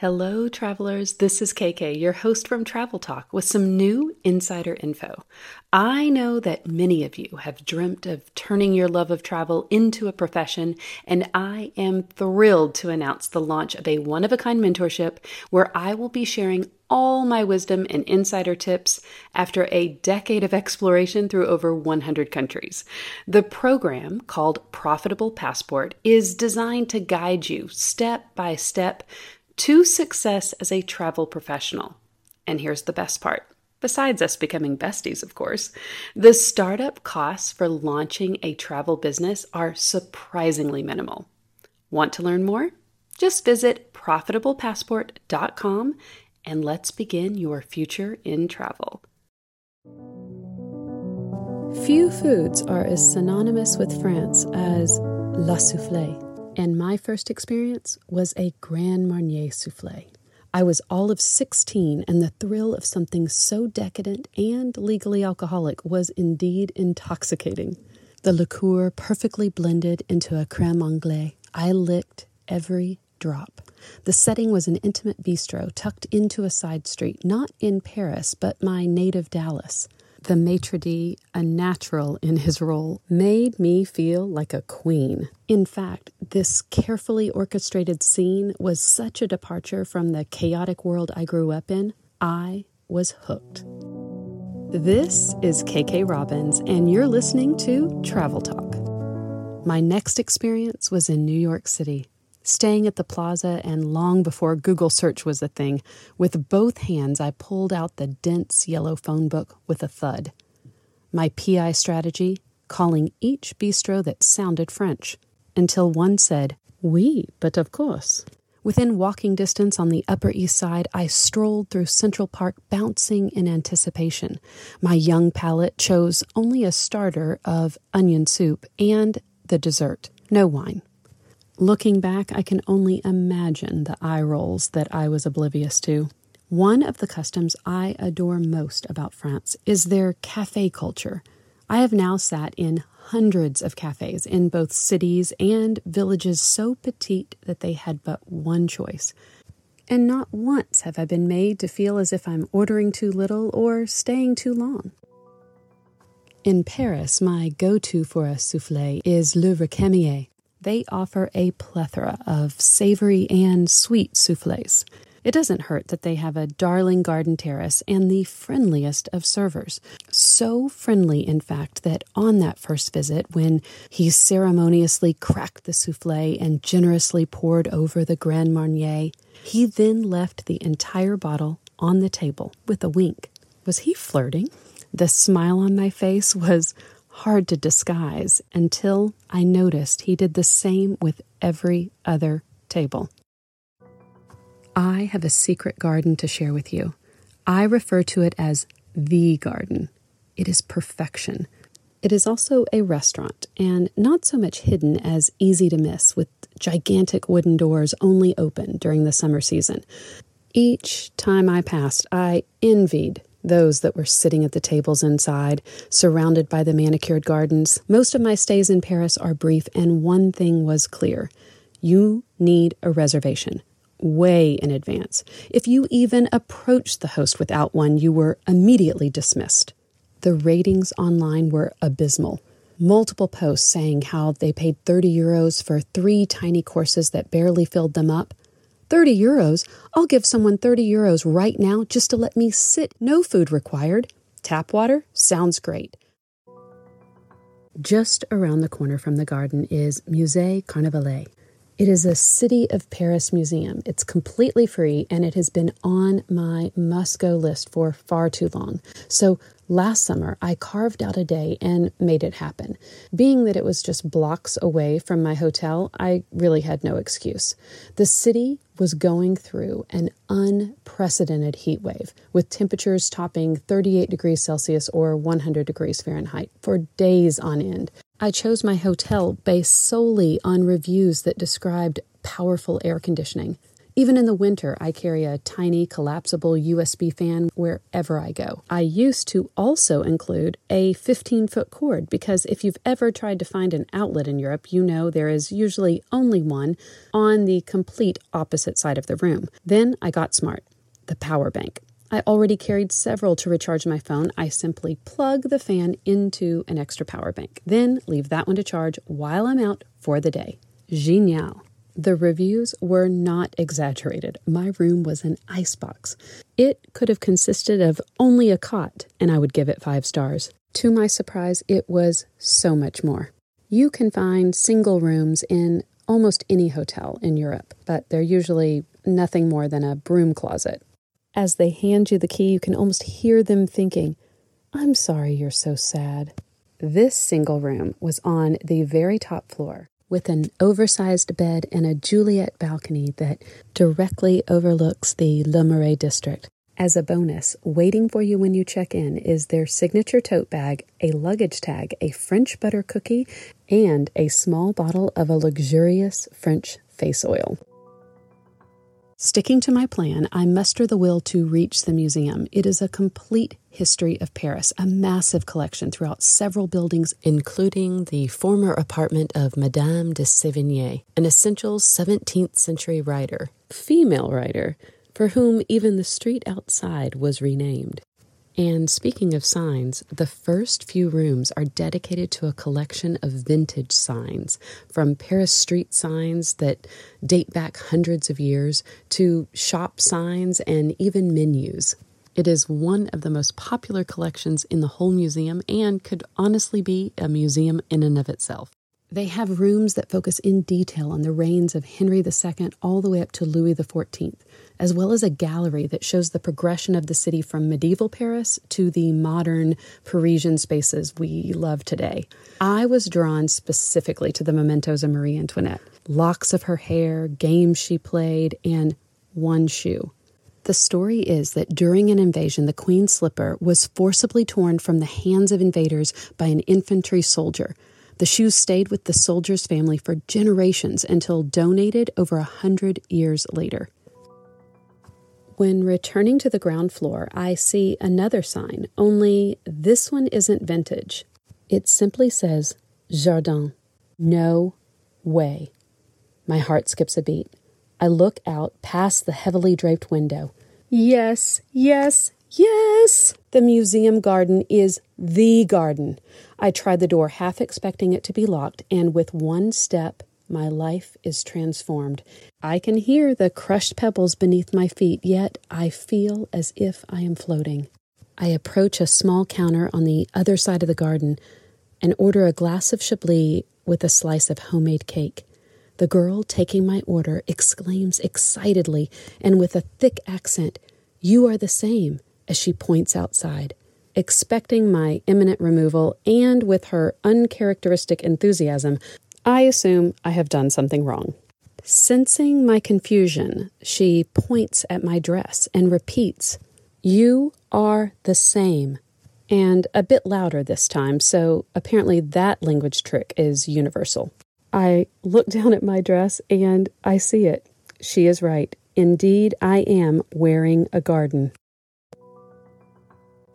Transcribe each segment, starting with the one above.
Hello, travelers. This is KK, your host from Travel Talk, with some new insider info. I know that many of you have dreamt of turning your love of travel into a profession, and I am thrilled to announce the launch of a one of a kind mentorship where I will be sharing all my wisdom and insider tips after a decade of exploration through over 100 countries. The program, called Profitable Passport, is designed to guide you step by step to success as a travel professional. And here's the best part. Besides us becoming besties, of course, the startup costs for launching a travel business are surprisingly minimal. Want to learn more? Just visit profitablepassport.com and let's begin your future in travel. Few foods are as synonymous with France as la soufflée and my first experience was a Grand Marnier souffle. I was all of 16, and the thrill of something so decadent and legally alcoholic was indeed intoxicating. The liqueur perfectly blended into a creme anglaise. I licked every drop. The setting was an intimate bistro tucked into a side street, not in Paris, but my native Dallas. The maitre d', a natural in his role, made me feel like a queen. In fact, this carefully orchestrated scene was such a departure from the chaotic world I grew up in. I was hooked. This is KK Robbins, and you're listening to Travel Talk. My next experience was in New York City staying at the plaza, and long before Google search was a thing, with both hands I pulled out the dense yellow phone book with a thud. My PI strategy calling each bistro that sounded French, until one said, Oui, but of course. Within walking distance on the Upper East Side, I strolled through Central Park, bouncing in anticipation. My young palate chose only a starter of onion soup and the dessert, no wine. Looking back, I can only imagine the eye rolls that I was oblivious to. One of the customs I adore most about France is their cafe culture. I have now sat in hundreds of cafes in both cities and villages so petite that they had but one choice. And not once have I been made to feel as if I'm ordering too little or staying too long. In Paris, my go to for a souffle is Le Recamier, they offer a plethora of savory and sweet souffles. It doesn't hurt that they have a darling garden terrace and the friendliest of servers. So friendly, in fact, that on that first visit, when he ceremoniously cracked the souffle and generously poured over the Grand Marnier, he then left the entire bottle on the table with a wink. Was he flirting? The smile on my face was hard to disguise until I noticed he did the same with every other table. I have a secret garden to share with you. I refer to it as the garden. It is perfection. It is also a restaurant, and not so much hidden as easy to miss, with gigantic wooden doors only open during the summer season. Each time I passed, I envied those that were sitting at the tables inside, surrounded by the manicured gardens. Most of my stays in Paris are brief, and one thing was clear you need a reservation way in advance. If you even approached the host without one, you were immediately dismissed. The ratings online were abysmal. Multiple posts saying how they paid 30 euros for three tiny courses that barely filled them up. 30 euros? I'll give someone 30 euros right now just to let me sit. No food required. Tap water? Sounds great. Just around the corner from the garden is Musée Carnavalet. It is a City of Paris museum. It's completely free and it has been on my must go list for far too long. So Last summer, I carved out a day and made it happen. Being that it was just blocks away from my hotel, I really had no excuse. The city was going through an unprecedented heat wave, with temperatures topping 38 degrees Celsius or 100 degrees Fahrenheit for days on end. I chose my hotel based solely on reviews that described powerful air conditioning. Even in the winter, I carry a tiny collapsible USB fan wherever I go. I used to also include a 15 foot cord because if you've ever tried to find an outlet in Europe, you know there is usually only one on the complete opposite side of the room. Then I got smart the power bank. I already carried several to recharge my phone. I simply plug the fan into an extra power bank, then leave that one to charge while I'm out for the day. Genial. The reviews were not exaggerated. My room was an icebox. It could have consisted of only a cot, and I would give it five stars. To my surprise, it was so much more. You can find single rooms in almost any hotel in Europe, but they're usually nothing more than a broom closet. As they hand you the key, you can almost hear them thinking, I'm sorry you're so sad. This single room was on the very top floor with an oversized bed and a Juliet balcony that directly overlooks the Le Marais district. As a bonus, waiting for you when you check in is their signature tote bag, a luggage tag, a French butter cookie, and a small bottle of a luxurious French face oil. Sticking to my plan, I muster the will to reach the museum. It is a complete history of Paris, a massive collection throughout several buildings, including the former apartment of Madame de Sévigné, an essential 17th century writer, female writer, for whom even the street outside was renamed. And speaking of signs, the first few rooms are dedicated to a collection of vintage signs, from Paris street signs that date back hundreds of years to shop signs and even menus. It is one of the most popular collections in the whole museum and could honestly be a museum in and of itself. They have rooms that focus in detail on the reigns of Henry II all the way up to Louis XIV as well as a gallery that shows the progression of the city from medieval Paris to the modern Parisian spaces we love today. I was drawn specifically to the mementos of Marie Antoinette locks of her hair, games she played, and one shoe. The story is that during an invasion, the queen's slipper was forcibly torn from the hands of invaders by an infantry soldier. The shoes stayed with the soldier's family for generations until donated over a hundred years later. When returning to the ground floor, I see another sign, only this one isn't vintage. It simply says Jardin. No way. My heart skips a beat. I look out past the heavily draped window. Yes, yes, yes! The museum garden is the garden. I try the door, half expecting it to be locked, and with one step, my life is transformed. I can hear the crushed pebbles beneath my feet, yet I feel as if I am floating. I approach a small counter on the other side of the garden and order a glass of Chablis with a slice of homemade cake. The girl taking my order exclaims excitedly and with a thick accent, You are the same, as she points outside. Expecting my imminent removal, and with her uncharacteristic enthusiasm, I assume I have done something wrong. Sensing my confusion, she points at my dress and repeats, You are the same. And a bit louder this time, so apparently that language trick is universal. I look down at my dress and I see it. She is right. Indeed, I am wearing a garden.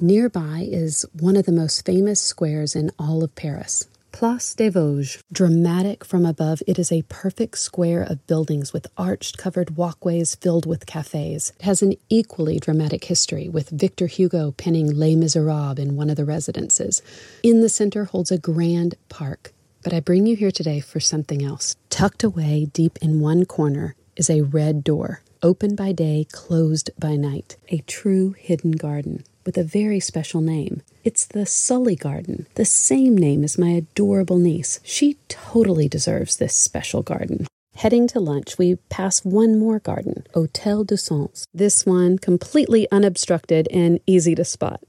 Nearby is one of the most famous squares in all of Paris. Place des Vosges. Dramatic from above, it is a perfect square of buildings with arched covered walkways filled with cafes. It has an equally dramatic history, with Victor Hugo penning Les Miserables in one of the residences. In the center holds a grand park. But I bring you here today for something else. Tucked away deep in one corner is a red door, open by day, closed by night, a true hidden garden with a very special name. It's the Sully Garden, the same name as my adorable niece. She totally deserves this special garden. Heading to lunch, we pass one more garden, Hotel de Sens. This one completely unobstructed and easy to spot.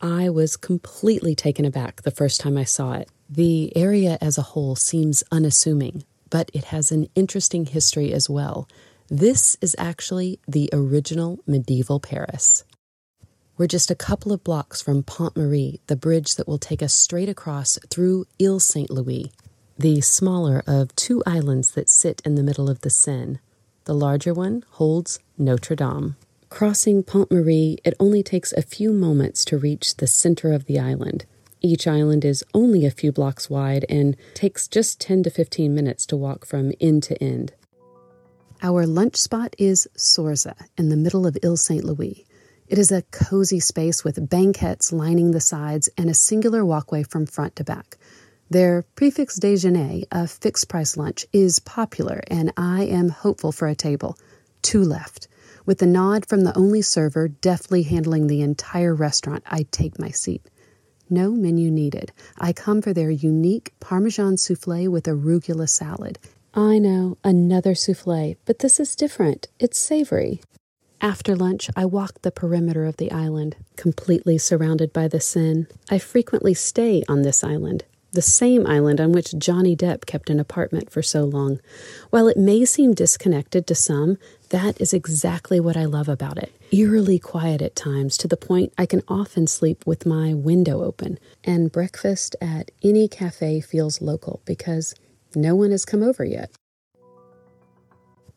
I was completely taken aback the first time I saw it. The area as a whole seems unassuming, but it has an interesting history as well. This is actually the original medieval Paris. We're just a couple of blocks from Pont Marie, the bridge that will take us straight across through Ile Saint Louis, the smaller of two islands that sit in the middle of the Seine. The larger one holds Notre Dame. Crossing Pont Marie, it only takes a few moments to reach the center of the island. Each island is only a few blocks wide and takes just 10 to 15 minutes to walk from end to end. Our lunch spot is Sorza in the middle of Ile St. Louis. It is a cozy space with banquettes lining the sides and a singular walkway from front to back. Their prix fixe déjeuner, a fixed price lunch, is popular, and I am hopeful for a table. Two left. With a nod from the only server deftly handling the entire restaurant, I take my seat. No menu needed. I come for their unique Parmesan souffle with arugula salad. I know, another souffle, but this is different. It's savory. After lunch, I walk the perimeter of the island, completely surrounded by the Seine. I frequently stay on this island, the same island on which Johnny Depp kept an apartment for so long. While it may seem disconnected to some, that is exactly what I love about it. Eerily quiet at times, to the point I can often sleep with my window open. And breakfast at any cafe feels local because no one has come over yet.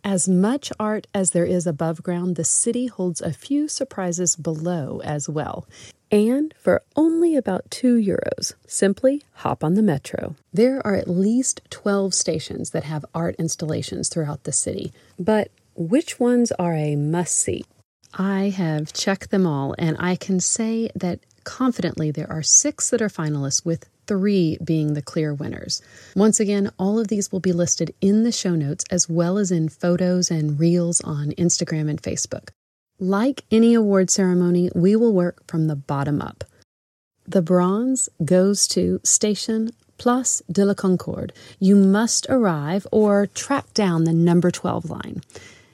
As much art as there is above ground, the city holds a few surprises below as well. And for only about two euros, simply hop on the metro. There are at least 12 stations that have art installations throughout the city. But which ones are a must see? I have checked them all, and I can say that confidently there are six that are finalists, with three being the clear winners. Once again, all of these will be listed in the show notes as well as in photos and reels on Instagram and Facebook. Like any award ceremony, we will work from the bottom up. The bronze goes to Station Place de la Concorde. You must arrive or track down the number 12 line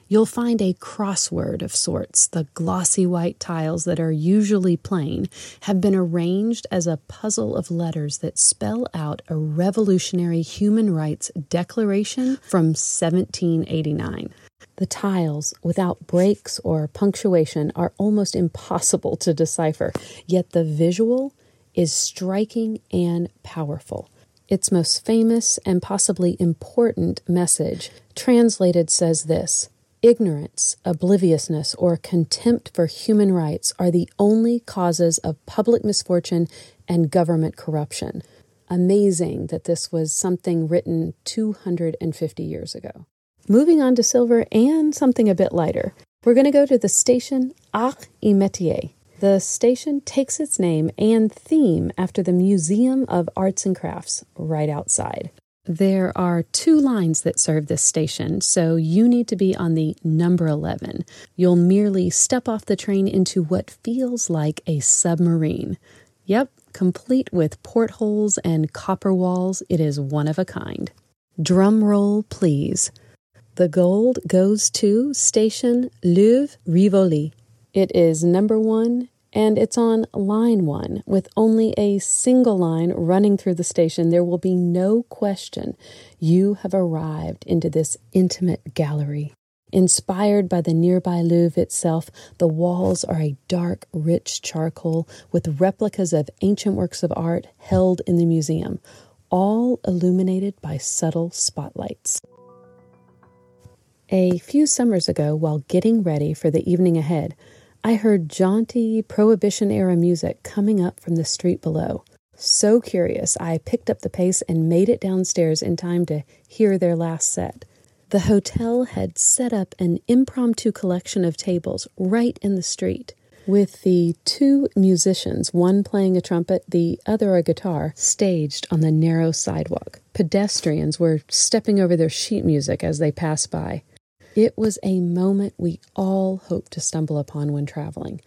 you'll find a crossword of sorts. The glossy white tiles that are usually plain have been arranged as a puzzle of letters that spell out a revolutionary human rights declaration from 1789. The tiles, without breaks or punctuation, are almost impossible to decipher, yet the visual is striking and powerful. Its most famous and possibly important message, translated, says this Ignorance, obliviousness, or contempt for human rights are the only causes of public misfortune and government corruption. Amazing that this was something written 250 years ago. Moving on to silver and something a bit lighter, we're going to go to the station Arts et Métiers. The station takes its name and theme after the Museum of Arts and Crafts right outside. There are two lines that serve this station, so you need to be on the number 11. You'll merely step off the train into what feels like a submarine. Yep, complete with portholes and copper walls, it is one of a kind. Drum roll, please. The gold goes to station Louvre Rivoli. It is number one and it's on line one with only a single line running through the station. There will be no question you have arrived into this intimate gallery. Inspired by the nearby Louvre itself, the walls are a dark, rich charcoal with replicas of ancient works of art held in the museum, all illuminated by subtle spotlights. A few summers ago, while getting ready for the evening ahead, I heard jaunty Prohibition era music coming up from the street below. So curious, I picked up the pace and made it downstairs in time to hear their last set. The hotel had set up an impromptu collection of tables right in the street, with the two musicians, one playing a trumpet, the other a guitar, staged on the narrow sidewalk. Pedestrians were stepping over their sheet music as they passed by. It was a moment we all hope to stumble upon when traveling.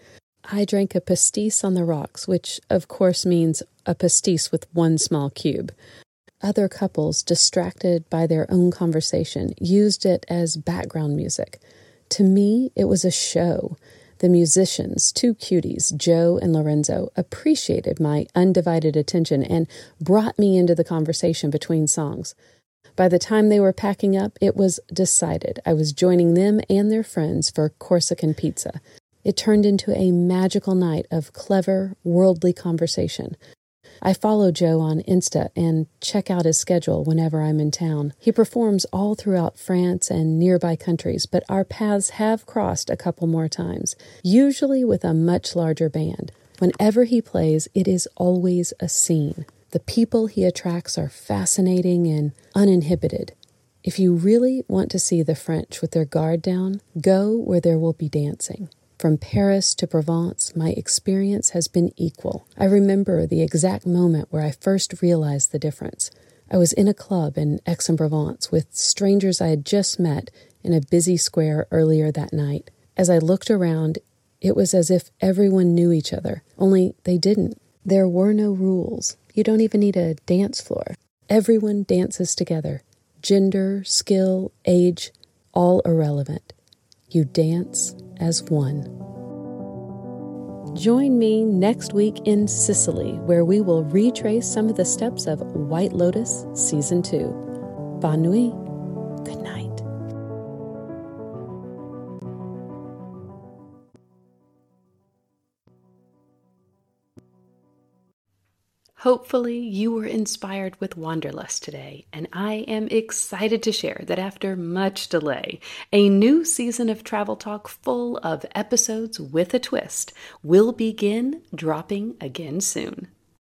I drank a pastis on the rocks, which of course means a pastis with one small cube. Other couples, distracted by their own conversation, used it as background music. To me, it was a show. The musicians, two cuties, Joe and Lorenzo, appreciated my undivided attention and brought me into the conversation between songs. By the time they were packing up, it was decided I was joining them and their friends for Corsican pizza. It turned into a magical night of clever, worldly conversation. I follow Joe on Insta and check out his schedule whenever I'm in town. He performs all throughout France and nearby countries, but our paths have crossed a couple more times, usually with a much larger band. Whenever he plays, it is always a scene. The people he attracts are fascinating and uninhibited. If you really want to see the French with their guard down, go where there will be dancing. From Paris to Provence, my experience has been equal. I remember the exact moment where I first realized the difference. I was in a club in Aix en Provence with strangers I had just met in a busy square earlier that night. As I looked around, it was as if everyone knew each other, only they didn't. There were no rules. You don't even need a dance floor. Everyone dances together. Gender, skill, age, all irrelevant. You dance as one. Join me next week in Sicily, where we will retrace some of the steps of White Lotus Season 2. Bonne nuit. Good night. Hopefully, you were inspired with Wanderlust today, and I am excited to share that after much delay, a new season of Travel Talk full of episodes with a twist will begin dropping again soon.